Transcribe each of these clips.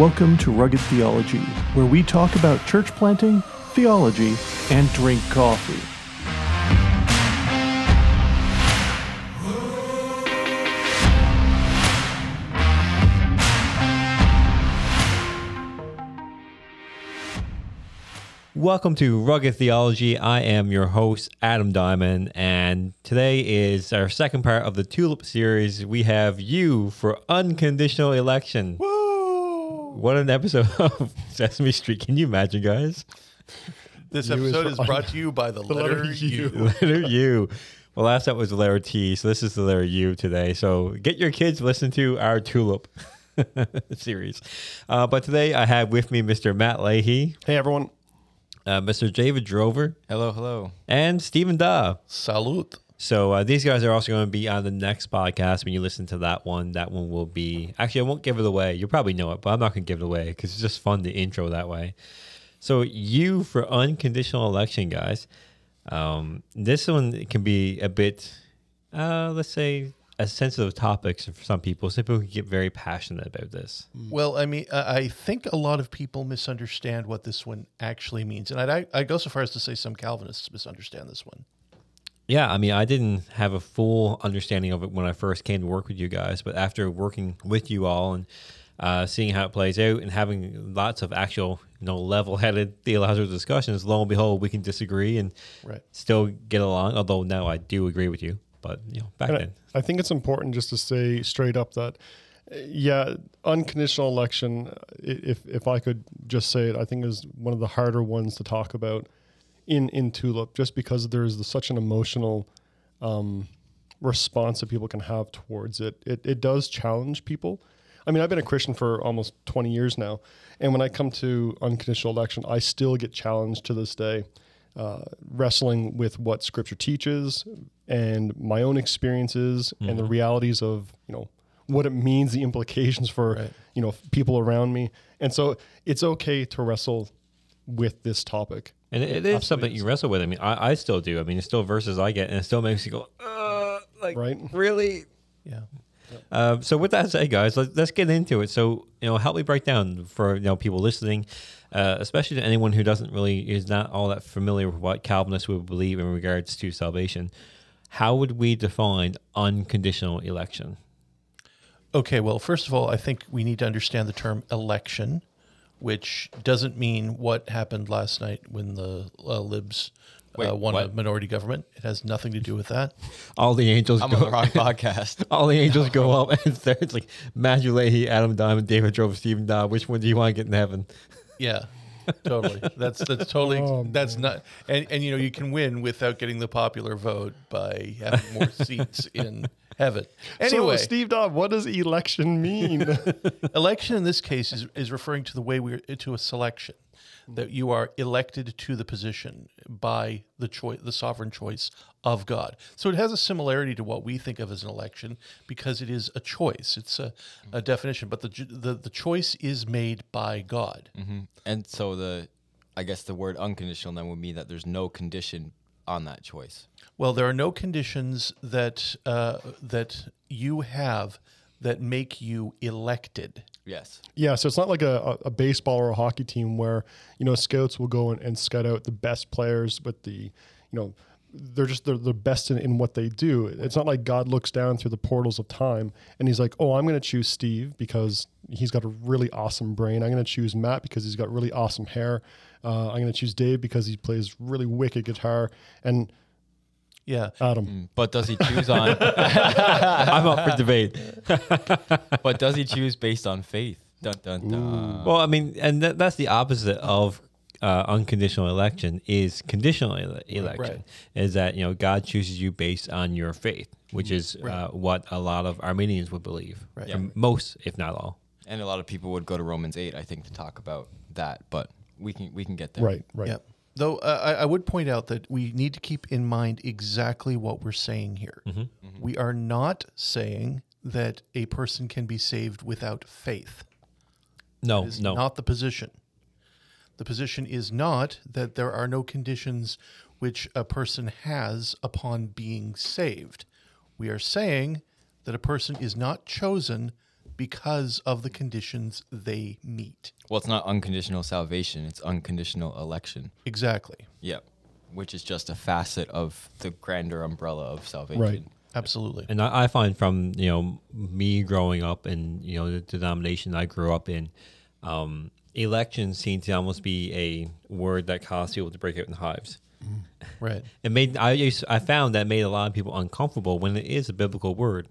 Welcome to Rugged Theology, where we talk about church planting, theology, and drink coffee. Welcome to Rugged Theology. I am your host, Adam Diamond, and today is our second part of the Tulip series. We have U for unconditional election. Woo! What an episode of Sesame Street. Can you imagine, guys? This U episode for is brought to you by the, letter letter, U. U. letter U. Well, last time was the letter T, so this is the letter U today. So get your kids to listen to our Tulip series. Uh, but today I have with me Mr. Matt Leahy, Hey everyone. uh, Mr. David Drover, Hello, hello. and Stephen Da. Salute. So uh, these guys are also going to be on the next podcast. When U listen to that one, that one will be actually I won't give it away. You probably know it, but I'm not going to give it away because it's just fun to intro that way. So you for unconditional election, guys. Um, this one can be a bit, uh, let's say, a sensitive topic for some people. Some people can get very passionate about this. Well, I mean, I I think a lot of people misunderstand what this one actually means, and I'd, I'd go so far as to say some Calvinists misunderstand this one. Yeah, I mean, I didn't have a full understanding of it when I first came to work with you guys, but after working with you all and uh, seeing how it plays out and having lots of actual, you know, level-headed theological discussions, lo and behold, we can disagree and Right. still get along. Although now I do agree with you, but you know, back And then, I, I think it's important just to say straight up that, yeah, unconditional election. If if I could just say it, I think is one of the harder ones to talk about in in Tulip, just because there's the, such an emotional um, response that people can have towards it. It it does challenge people. I mean, I've been a Christian for almost 20 years now, and when I come to unconditional election, I still get challenged to this day, uh, wrestling with what Scripture teaches and my own experiences and the realities of you know what it means, the implications for Right. you know people around me, and so it's okay to wrestle with this topic. And it, it is something you wrestle with. I mean, I, I still do. I mean, it's still verses I get, and it still makes you go, uh, like, Right. really? Yeah. Uh, so with that said, guys, let's, let's get into it. So you know, help me break down for you know people listening, uh, especially to anyone who doesn't really is not all that familiar with what Calvinists would believe in regards to salvation. How would we define unconditional election? Okay, well, first of all, I think we need to understand the term election, which doesn't mean what happened last night when the uh, libs uh, Wait, won a minority government. It has nothing to do with that. All the angels I'm go. on the wrong podcast. all the angels go up, and it's like Matthew Leahy, Adam Diamond, David Drove, Stephen Dodd. Which one do you want to get in heaven? Yeah, totally. That's that's totally Oh, that's not and and you know you can win without getting the popular vote by having more seats in heaven. Anyway, so Steve Dodd, what does election mean? election in this case is is referring to the way we're to a selection that you are elected to the position by the choice the sovereign choice of God. So it has a similarity to what we think of as an election because it is a choice. It's a, a definition, but the, the the choice is made by God. hmm And so the, I guess the word unconditional then would mean that there's no condition on that choice. Well, there are no conditions that uh, that you have that make you elected. Yes. Yeah, so it's not like a, a a baseball or a hockey team where you know scouts will go and, and scout out the best players with the you know they're just they're the best in, in what they do. It's not like God looks down through the portals of time and he's like, oh, I'm going to choose Steve because he's got a really awesome brain. I'm going to choose Matt because he's got really awesome hair. Uh, I'm going to choose Dave because he plays really wicked guitar and Yeah. Adam. Mm, But does he choose on? I'm up for debate. but does he choose based on faith? Dun, dun, dun. Well, I mean, and that, that's the opposite of uh, unconditional election is conditional ele- election. Right. Is that you know God chooses you based on your faith, which is uh, what a lot of Arminians would believe. Right. Yeah. Most, if not all. And a lot of people would go to Romans eight, I think, to talk about that. But we can we can get there. Right, right. Yeah. Though uh, I, I would point out that we need to keep in mind exactly what we're saying here. We are not saying that a person can be saved without faith. No, That is no. not the position. The position is not that there are no conditions which a person has upon being saved. We are saying that a person is not chosen because of the conditions they meet. Well, it's not unconditional salvation; it's unconditional election. Exactly. Yeah, which is just a facet of the grander umbrella of salvation. Right. Absolutely. And I, I find from you know me growing up in you know the denomination I grew up in, um, election seemed to almost be a word that caused people to break out in hives. Mm-hmm. Right. It made I used, I found that made a lot of people uncomfortable when it is a biblical word.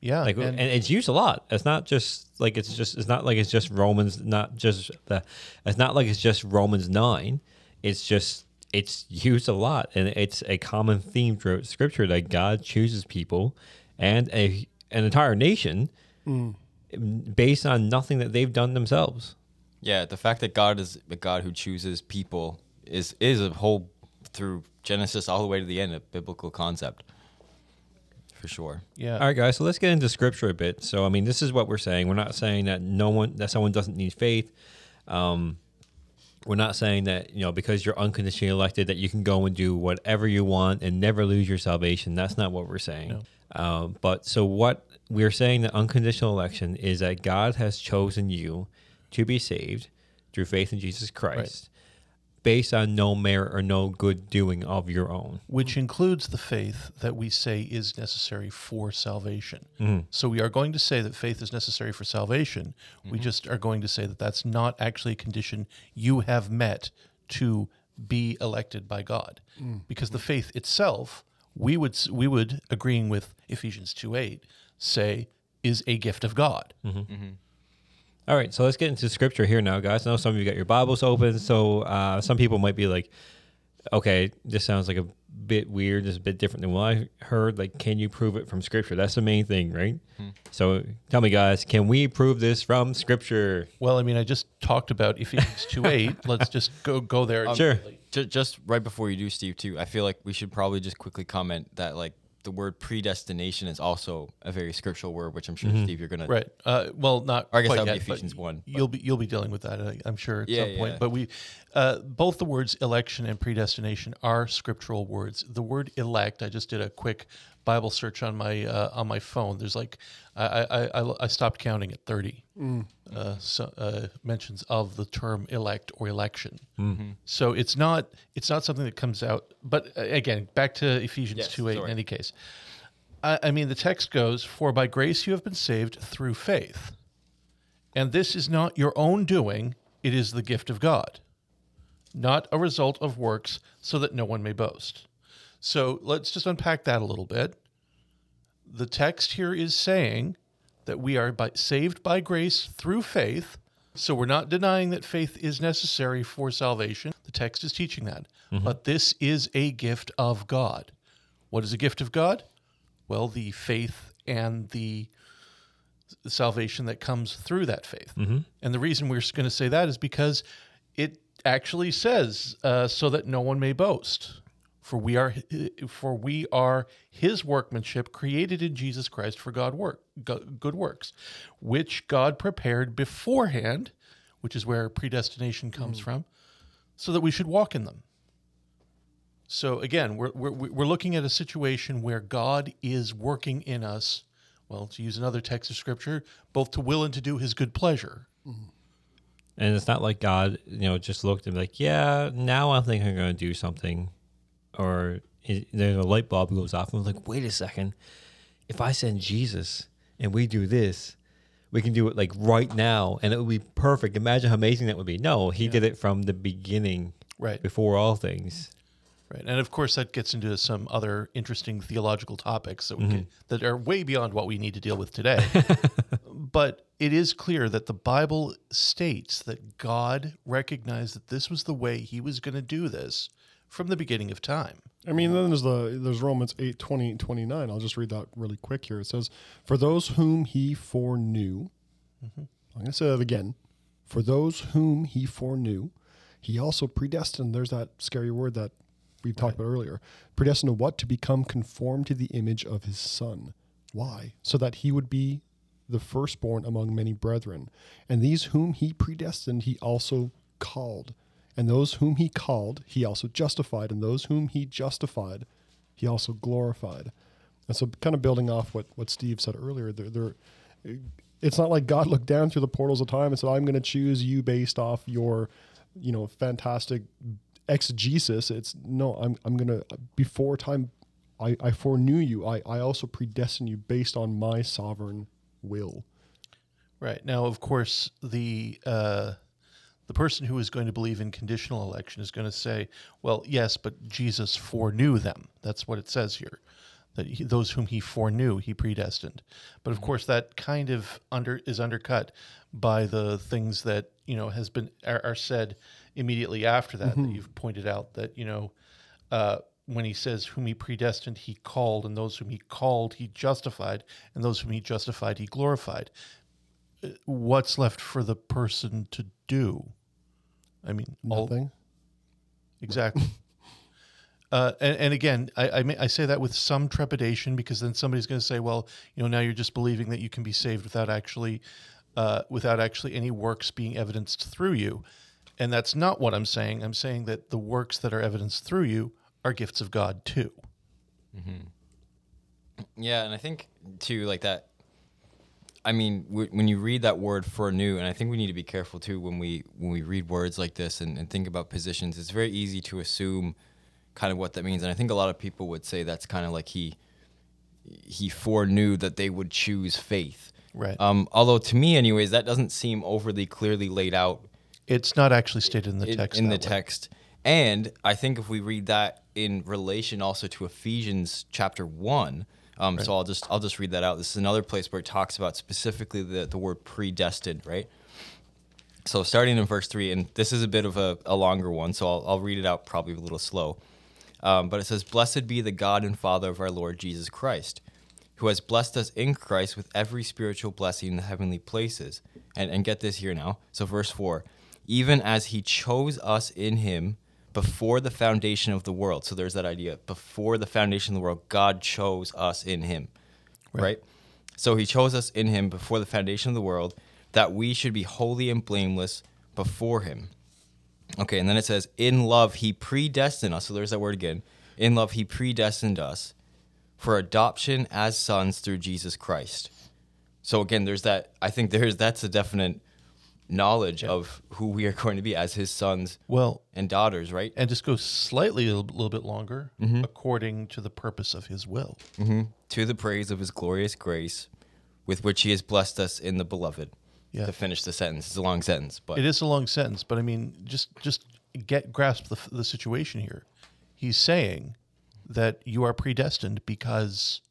Yeah. Like and- and, it's used a lot. It's not just like it's just it's not like it's just Romans not just the it's not like it's just Romans 9. It's just it's used a lot and it's a common theme throughout scripture that God chooses people and a an entire nation mm. based on nothing that they've done themselves. Yeah, the fact that God is a God who chooses people is is a whole through Genesis all the way to the end a biblical concept. For sure. yeah. All right, guys. So let's get into scripture a bit. So, I mean, this is what we're saying. We're not saying that no one that someone doesn't need faith. Um, we're not saying that you know because you're unconditionally elected that you can go and do whatever you want and never lose your salvation. That's not what we're saying. Um, but so what we're saying that unconditional election is that God has chosen you to be saved through faith in Jesus Christ, based on no merit or no good doing of your own. which includes the faith that we say is necessary for salvation. Mm-hmm. So we are going to say that faith is necessary for salvation. We mm-hmm. just are going to say that that's not actually a condition you have met to be elected by God, mm. because the faith itself, we would we would agreeing with Ephesians two eight say is a gift of God. Mm-hmm. Mm-hmm. All right, so let's get into scripture here now, guys. I know some of you got your Bibles open, so uh, some people might be like, "Okay, this sounds like a bit weird. This is a bit different than what I heard. Like, can you prove it from scripture? That's the main thing, right?" So, tell me, guys, can we prove this from scripture? Well, I mean, I just talked about Ephesians two eight. Let's just go go there. Sure. Just right before you do, Steve, too, I feel like we should probably just quickly comment that like the word predestination is also a very scriptural word, which I'm sure Steve you're gonna Right. Uh, well, not. Or I guess quite that would yet, but Ephesians 1, but- You'll be you'll be dealing with that, I- I'm sure, at Yeah, some point. yeah. But we, uh, both the words election and predestination are scriptural words. The word elect, I just did a quick Bible search on my uh, on my phone. There's like I I, I, I stopped counting at 30 uh, so, uh, mentions of the term elect or election. So it's not it's not something that comes out. But uh, again, back to Ephesians Yes, two eight. In any case. I, I mean, the text goes, For by grace you have been saved through faith. And this is not your own doing, it is the gift of God, not a result of works, so that no one may boast. So let's just unpack that a little bit. The text here is saying that we are by, saved by grace through faith. So we're not denying that faith is necessary for salvation. The text is teaching that. But this is a gift of God. What is a gift of God? Well, the faith and the salvation that comes through that faith. And the reason we're going to say that is because it actually says, uh, "So that no one may boast." For we are, for we are His workmanship, created in Jesus Christ for God work, good works, which God prepared beforehand, which is where predestination comes mm. from, so that we should walk in them. So again, we're, we're, we're looking at a situation where God is working in us, well, to use another text of scripture, both to will and to do his good pleasure. Mm. And it's not like God, you know, just looked and be like, yeah, now I think I'm going to do something. Or it, then a light bulb goes off and I'm like, wait a second. If I send Jesus and we do this, we can do it like right now and it would be perfect. Imagine how amazing that would be. No, he did it from the beginning, Right. before all things. Right. And of course, that gets into some other interesting theological topics that, we mm-hmm. can, that are way beyond what we need to deal with today. but it is clear that the Bible states that God recognized that this was the way he was going to do this from the beginning of time. I mean, then there's the there's Romans 8, 20, 29. I'll just read that really quick here. It says, For those whom he foreknew, mm-hmm. I'm going to say that again. For those whom he foreknew, he also predestined. There's that scary word that we've talked about earlier. Predestined to what? To become conformed to the image of his son. Why? So that he would be the firstborn among many brethren. And these whom he predestined, he also called. And those whom he called, he also justified. And those whom he justified, he also glorified. And so, kind of building off what, what Steve said earlier, there, there, it's not like God looked down through the portals of time and said, "I'm going to choose you based off your, you know, fantastic exegesis." It's no, I'm I'm going to before time, I I foreknew you. I I also predestined you based on my sovereign will. Right now, of course, the uh, the person who is going to believe in conditional election is going to say, "Well, yes, but Jesus foreknew them." That's what it says here. That he, those whom he foreknew, he predestined. But of mm-hmm. course, that kind of under is undercut by the things that you know has been are, are said immediately after that. That mm-hmm. you've pointed out that you know. Uh, when he says, Whom he predestined, he called, and those whom he called, he justified, and those whom he justified, he glorified uh, what's left for the person to do? I mean, all Nothing. exactly. uh, and, and again, I, I, may, I say that with some trepidation because then somebody's going to say, "Well, you know, now you're just believing that you can be saved without actually, uh, without actually any works being evidenced through you." And that's not what I'm saying. I'm saying that the works that are evidenced through you are gifts of God too. Yeah, and I think too, like that. I mean, w- when you read that word foreknew, and I think we need to be careful too when we when we read words like this and, and think about positions. It's very easy to assume kind of what that means, and I think a lot of people would say that's kind of like he he foreknew that they would choose faith. Right. Um, although to me, anyways, that doesn't seem overly clearly laid out It's not actually stated in the text. in the way. text. And I think if we read that in relation also to Ephesians chapter one, um, so I'll just I'll just read that out. This is another place where it talks about specifically the the word predestined, right? So starting in verse three, and this is a bit of a, a longer one, so I'll, I'll read it out probably a little slow. Um, but it says, "Blessed be the God and Father of our Lord Jesus Christ." Who has blessed us in Christ with every spiritual blessing in the heavenly places. And, and get this here now. So, verse 4 even as he chose us in him before the foundation of the world. So there's that idea. Before the foundation of the world, God chose us in him. Right. So he chose us in him before the foundation of the world that we should be holy and blameless before him. Okay, and then it says, In love he predestined us. So there's that word again. In love he predestined us for adoption as sons through Jesus Christ. So again, there's that I think there's that's a definite knowledge of who we are going to be as his sons Well, and daughters, right? and just go slightly a little, bit longer, mm-hmm. according to the purpose of his will. Mm-hmm. to the praise of his glorious grace with which he has blessed us in the beloved. Yeah. To finish the sentence. It's a long sentence, but It is a long sentence, but I mean, just just get grasp the the situation here. He's saying that you are predestined because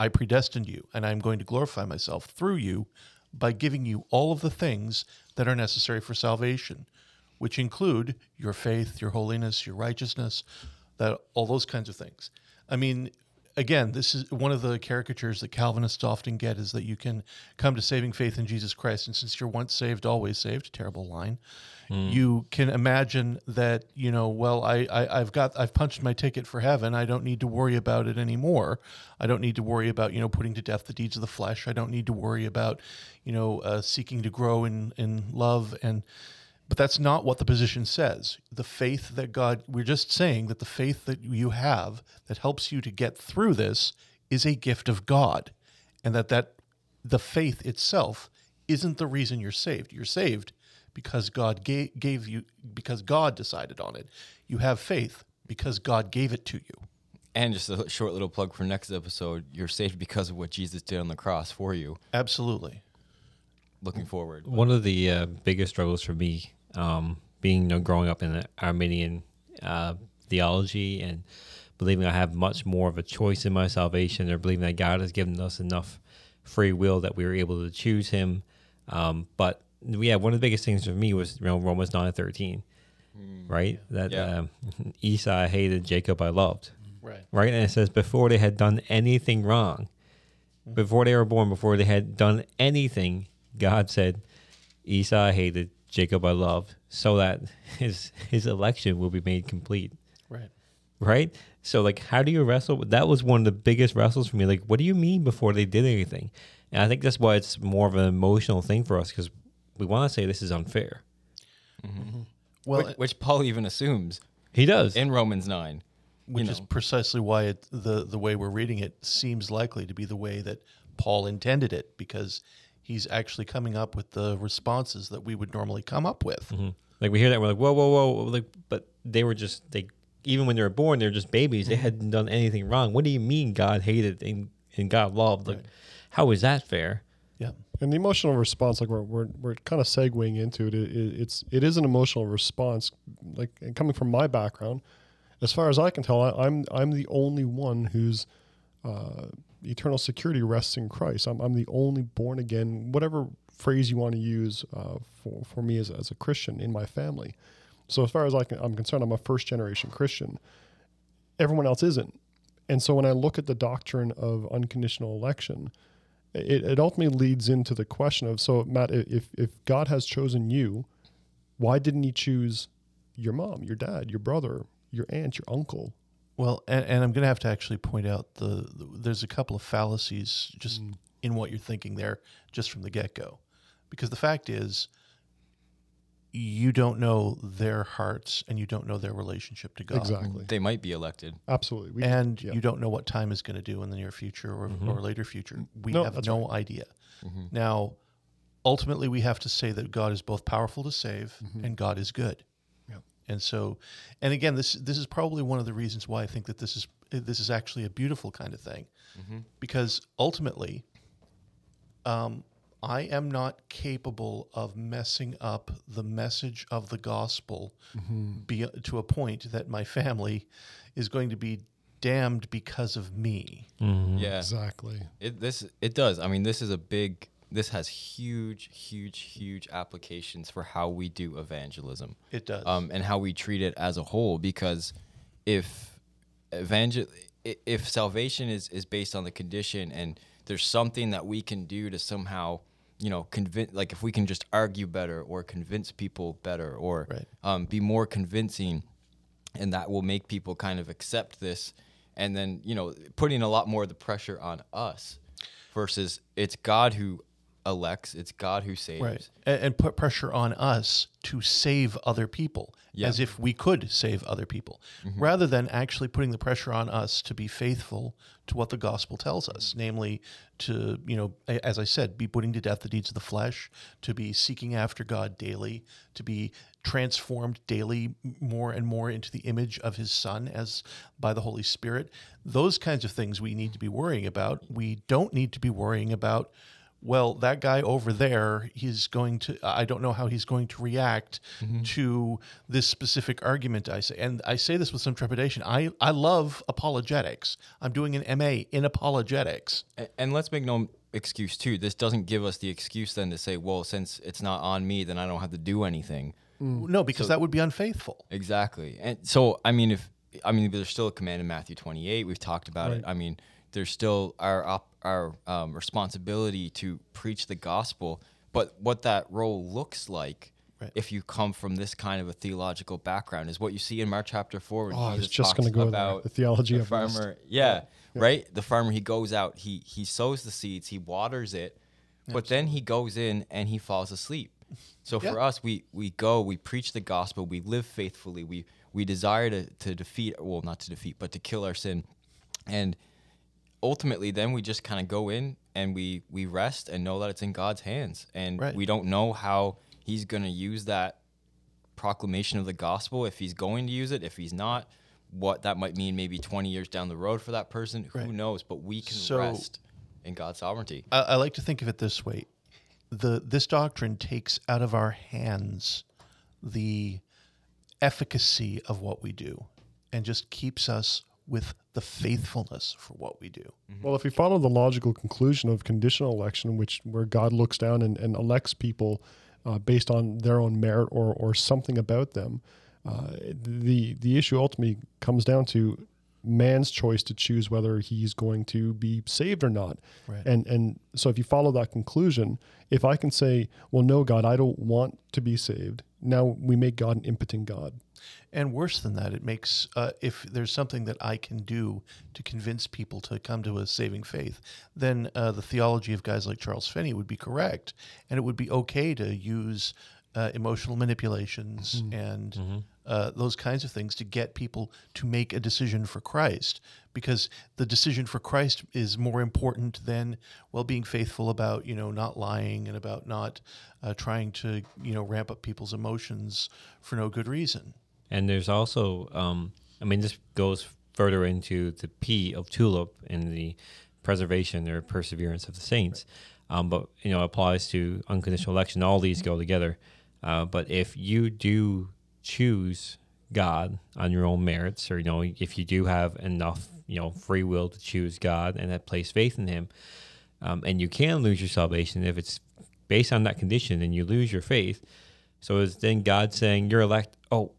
I predestined you, and I'm going to glorify myself through you by giving you all of the things that are necessary for salvation, which include your faith, your holiness, your righteousness, that all those kinds of things. I mean, again, this is one of the caricatures that Calvinists often get is that you can come to saving faith in Jesus Christ, and since you're once saved, always saved. Terrible line. You can imagine that you know. Well, I, I I've got I've punched my ticket for heaven. I don't need to worry about it anymore. I don't need to worry about you know putting to death the deeds of the flesh. I don't need to worry about you know uh, seeking to grow in in love and. But that's not what the position says. The faith that God, we're just saying that the faith that you have that helps you to get through this is a gift of God. And that, that the faith itself isn't the reason you're saved. You're saved because God gave, gave you, because God decided on it. You have faith because God gave it to you. and just a short little plug for next episode. You're saved because of what Jesus did on the cross for you. Absolutely. Looking forward. One of the uh, biggest struggles for me, um, being you know, growing up in the Arminian uh, theology and believing I have much more of a choice in my salvation, or believing that God has given us enough free will that we were able to choose Him. Um, but yeah, one of the biggest things for me was you know Romans nine thirteen, right? That Yeah. um, Esau hated, Jacob I loved Right. right? And it says before they had done anything wrong, before they were born, before they had done anything, God said, Esau I hated, Jacob I love, so that his his election will be made complete. Right. Right? So like how do you wrestle that was one of the biggest wrestles for me. Like, what do you mean before they did anything? And I think that's why it's more of an emotional thing for us because we want to say this is unfair. Mm-hmm. Mm-hmm. Well, which, which Paul even assumes He does. in Romans 9. which you is precisely why it, the the way we're reading it seems likely to be the way that Paul intended it, because He's actually coming up with the responses that we would normally come up with. Mm-hmm. Like we hear that, we're like, whoa, whoa, whoa! Like, but they were just they. Even when they were born, they were just babies. They hadn't done anything wrong. What do you mean God hated and, and God loved? Like, how is that fair? Yeah. And the emotional response, like we're we're, we're kind of segueing into it, it, it's it is an emotional response. Like and coming from my background, as far as I can tell, I, I'm I'm the only one who's uh, eternal security rests in Christ. I'm I'm the only born again, whatever phrase you want to use uh, for for me as as a Christian in my family. So as far as I can, I'm concerned, I'm a first generation Christian. Everyone else isn't. And so when I look at the doctrine of unconditional election, it, it ultimately leads into the question of so Matt, if if God has chosen you, why didn't He choose your mom, your dad, your brother, your aunt, your uncle? Well, and, and I'm going to have to actually point out the, the there's a couple of fallacies just mm. in what you're thinking there, just from the get go, because the fact is, you don't know their hearts and you don't know their relationship to God. Exactly. They might be elected. Absolutely. We, and yeah. you don't know what time is going to do in the near future or, mm-hmm. or later future. Mm, we No, have that's no idea. Mm-hmm. Now, ultimately, we have to say that God is both powerful to save mm-hmm. and God is good. Yeah. And so, and again, this this is probably one of the reasons why I think that this is this is actually a beautiful kind of thing, mm-hmm. because ultimately, um, I am not capable of messing up the message of the gospel mm-hmm. be, to a point that my family is going to be damned because of me. Mm-hmm. Yeah. exactly. It this it does. I mean, this is a big. This has huge, huge, huge applications for how we do evangelism. It does. um, and how we treat it as a whole. Because if evangel, if salvation is is based on the condition, and there's something that we can do to somehow, you know, convince, like if we can just argue better or convince people better or Right. um, be more convincing, and that will make people kind of accept this, and then you know, putting a lot more of the pressure on us, versus it's God who elects, it's God who saves. right and, and put pressure on us to save other people Yeah. as if we could save other people mm-hmm. rather than actually putting the pressure on us to be faithful to what the gospel tells us namely to you know as i said be putting to death the deeds of the flesh to be seeking after god daily to be transformed daily more and more into the image of his son as by the holy spirit those kinds of things we need to be worrying about we don't need to be worrying about well, that guy over there, he's going to, I don't know how he's going to react mm-hmm. to this specific argument I say. And I say this with some trepidation. I, I love apologetics. I'm doing an MA in apologetics. A- And let's make no excuse too. This doesn't give us the excuse then to say, well, since it's not on me, then I don't have to do anything. Mm. No, because that would be unfaithful. Exactly. And so, I mean, if I mean, there's still a command in Matthew 28. We've talked about it. I mean, there's still our op- our um, responsibility to preach the gospel. But what that role looks like, Right. if you come from this kind of a theological background, is what you see in Mark chapter four. When Oh, I was just gonna go there. about The theology the of farmer. Yeah, right. The farmer he goes out, he he sows the seeds, he waters it, but then he goes in and he falls asleep. So for Yeah. us, we we go, we preach the gospel, we live faithfully, we we desire to to defeat, well, not to defeat, but to kill our sin, and ultimately, then we just kind of go in and we we rest and know that it's in God's hands, and Right. we don't know how He's going to use that proclamation of the gospel if He's going to use it, if He's not. What that might mean, maybe 20 years down the road for that person, Right. who knows? But we can So- rest in God's sovereignty. I, I like to think of it this way: the this doctrine takes out of our hands the efficacy of what we do, and just keeps us with the faithfulness for what we do. Well, if we follow the logical conclusion of conditional election, which where God looks down and, and elects people uh, based on their own merit or or something about them, uh, the the issue ultimately comes down to man's choice to choose whether he's going to be saved or not. Right. And and so if you follow that conclusion, if I can say, well, no, God, I don't want to be saved. Now we make God an impotent God. And worse than that, it makes uh, if there's something that I can do to convince people to come to a saving faith, then uh, the theology of guys like Charles Finney would be correct, and it would be okay to use uh, emotional manipulations and uh, those kinds of things to get people to make a decision for Christ, because the decision for Christ is more important than well being faithful about you know not lying and about not uh, trying to you know ramp up people's emotions for no good reason. And there's also, um, I mean, this goes further into the P of tulip and the preservation or perseverance of the saints. Um, but you know, applies to unconditional election. All these go together. Uh, but if you do choose God on your own merits, or you know, if you do have enough, you know, free will to choose God and that place faith in Him, um, and you can lose your salvation if it's based on that condition, and you lose your faith. So is then God saying you're elect? Oh,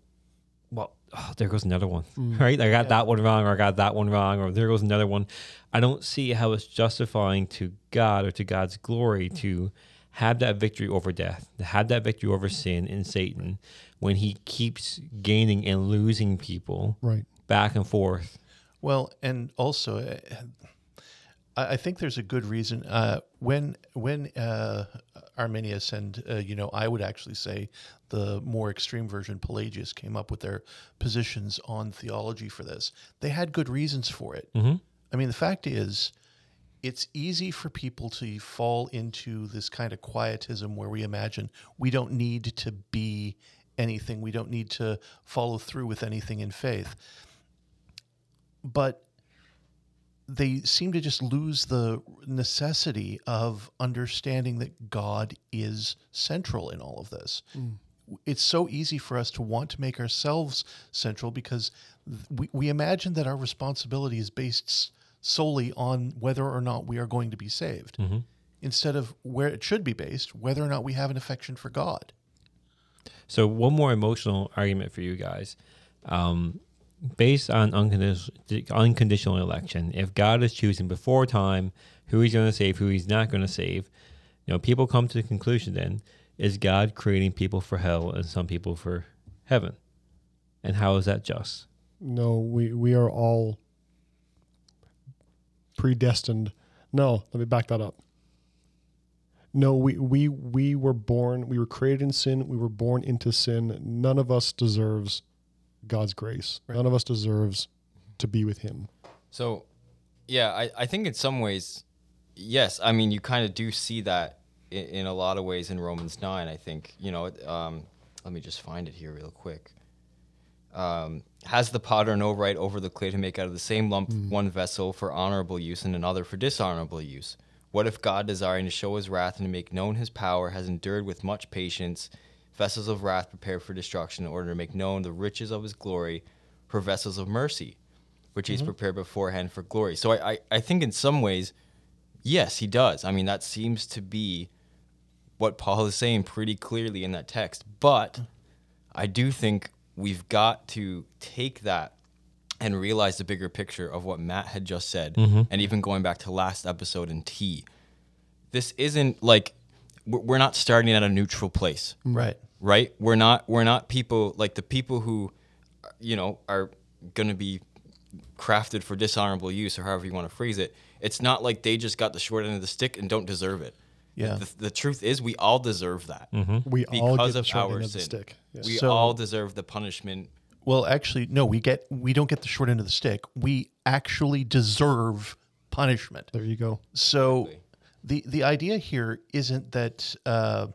well, oh, there goes another one, right? I got that one wrong, or I got that one wrong, or there goes another one. I don't see how it's justifying to God or to God's glory to have that victory over death, to have that victory over sin and Satan when he keeps gaining and losing people Right. back and forth. Well, and also, uh, I I think there's a good reason uh, when when uh, Arminius and uh, you know I would actually say the more extreme version Pelagius came up with their positions on theology for this. They had good reasons for it. I mean, the fact is, it's easy for people to fall into this kind of quietism where we imagine we don't need to be anything, we don't need to follow through with anything in faith. But they seem to just lose the necessity of understanding that God is central in all of this. Mm. It's so easy for us to want to make ourselves central because we, we imagine that our responsibility is based solely on whether or not we are going to be saved, instead of where it should be based, whether or not we have an affection for God. So one more emotional argument for you guys. Um, based on unconditional, unconditional election, if God is choosing before time who he's going to save, who he's not going to save, you know, people come to the conclusion then, is God creating people for hell and some people for heaven? And how is that just? No, we we are all predestined. No, let me back that up. No, we we we were born, we were created in sin, we were born into sin. None of us deserves God's grace. None of us deserves to be with him. So, yeah, I, I think in some ways, yes. I mean, you kind of do see that in, in a lot of ways in Romans 9. I think, you know, um, let me just find it here real quick. Um, has the potter no right over the clay to make out of the same lump mm. one vessel for honorable use and another for dishonorable use? What if God, desiring to show his wrath and to make known his power, has endured with much patience vessels of wrath prepared for destruction in order to make known the riches of his glory for vessels of mercy? which he's mm-hmm. prepared beforehand for glory. So I, I, I think in some ways, yes, he does. I mean, that seems to be what Paul is saying pretty clearly in that text. But mm. I do think we've got to take that and realize the bigger picture of what Matt had just said, mm-hmm. and even going back to last episode in T. This isn't like we're we're not starting at a neutral place. Mm-hmm. Right. right? We're not we're not people like the people who you know are going to be crafted for dishonorable use or however you want to phrase it. It's not like they just got the short end of the stick and don't deserve it Yeah. the, the truth is we all deserve that We all because of the short our end of the sin stick. Yes. we So- all deserve the punishment Well, actually, no. We get we don't get the short end of the stick. We actually deserve punishment. There you go. So the the idea here isn't that uh,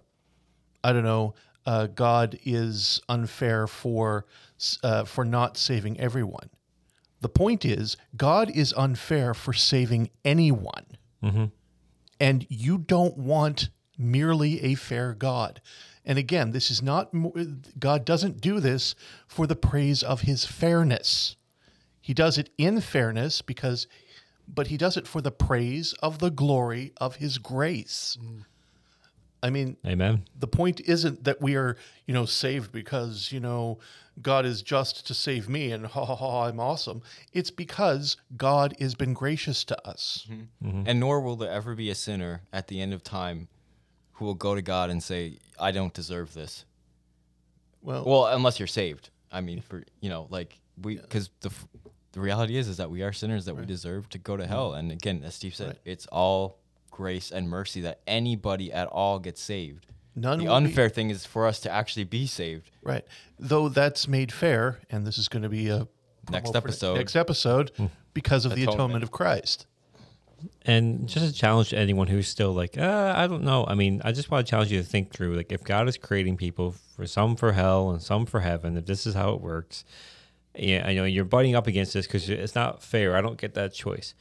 I don't know uh, God is unfair for uh, for not saving everyone. The point is God is unfair for saving anyone, and you don't want merely a fair God. And again, this is not God doesn't do this for the praise of His fairness. He does it in fairness because, but he does it for the praise of the glory of his grace. I mean, Amen. the point isn't that we are, you know, saved because, you know, God is just to save me and ha ha ha, I'm awesome. It's because God has been gracious to us. Mm-hmm. Mm-hmm. and nor will there ever be a sinner at the end of time who will go to god and say i don't deserve this. Well, well unless you're saved. I mean for you know like we because the the reality is is that we are sinners that we deserve to go to hell. And again as steve said Right. it's all grace and mercy that anybody at all gets saved None The will be- unfair thing is for us to actually be saved. Right. Though that's made fair, and this is going to be a Next episode. Next episode, because of the Atonement. atonement of Christ. And just a challenge to anyone who's still like, uh, I don't know. I mean, I just want to challenge you to think through, like, if God is creating people for some for hell and some for heaven, if this is how it works, yeah, I know you're butting up against this because it's not fair. I don't get that choice.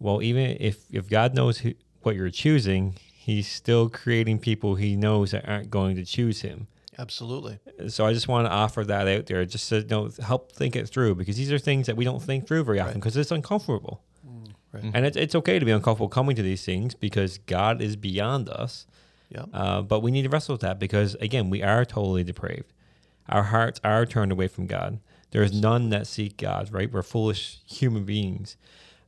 Well, even if if God knows who, what you're choosing, He's still creating people He knows that aren't going to choose Him. Absolutely. So I just want to offer that out there, just to you know, help think it through, because these are things that we don't think through very often, because it's uncomfortable. Right. And it's, it's okay to be uncomfortable coming to these things because God is beyond us. Yeah. Uh, but we need to wrestle with that because, again, we are totally depraved. Our hearts are turned away from God. There is none that seek God, right? We're foolish human beings.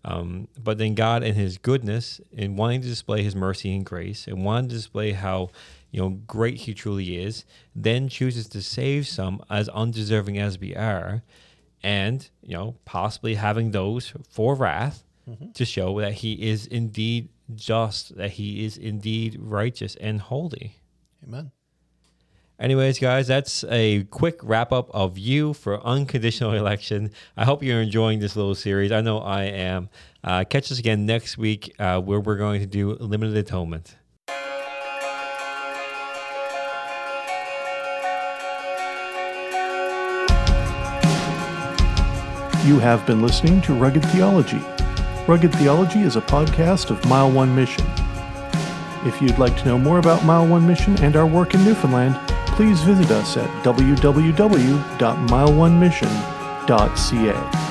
Um, but then God, in His goodness, in wanting to display His mercy and grace, and wanting to display how you know great He truly is, then chooses to save some as undeserving as we are, and you know possibly having those for wrath to show that He is indeed just, that He is indeed righteous and holy. Amen. Anyways, guys, that's a quick wrap up of U for unconditional election. I hope you're enjoying this little series. I know I am. Uh, catch us again next week uh, where we're going to do limited atonement. You have been listening to Rugged Theology. Rugged Theology is a podcast of Mile One Mission. If you'd like to know more about Mile One Mission and our work in Newfoundland, please visit us at www.mileonemission.ca.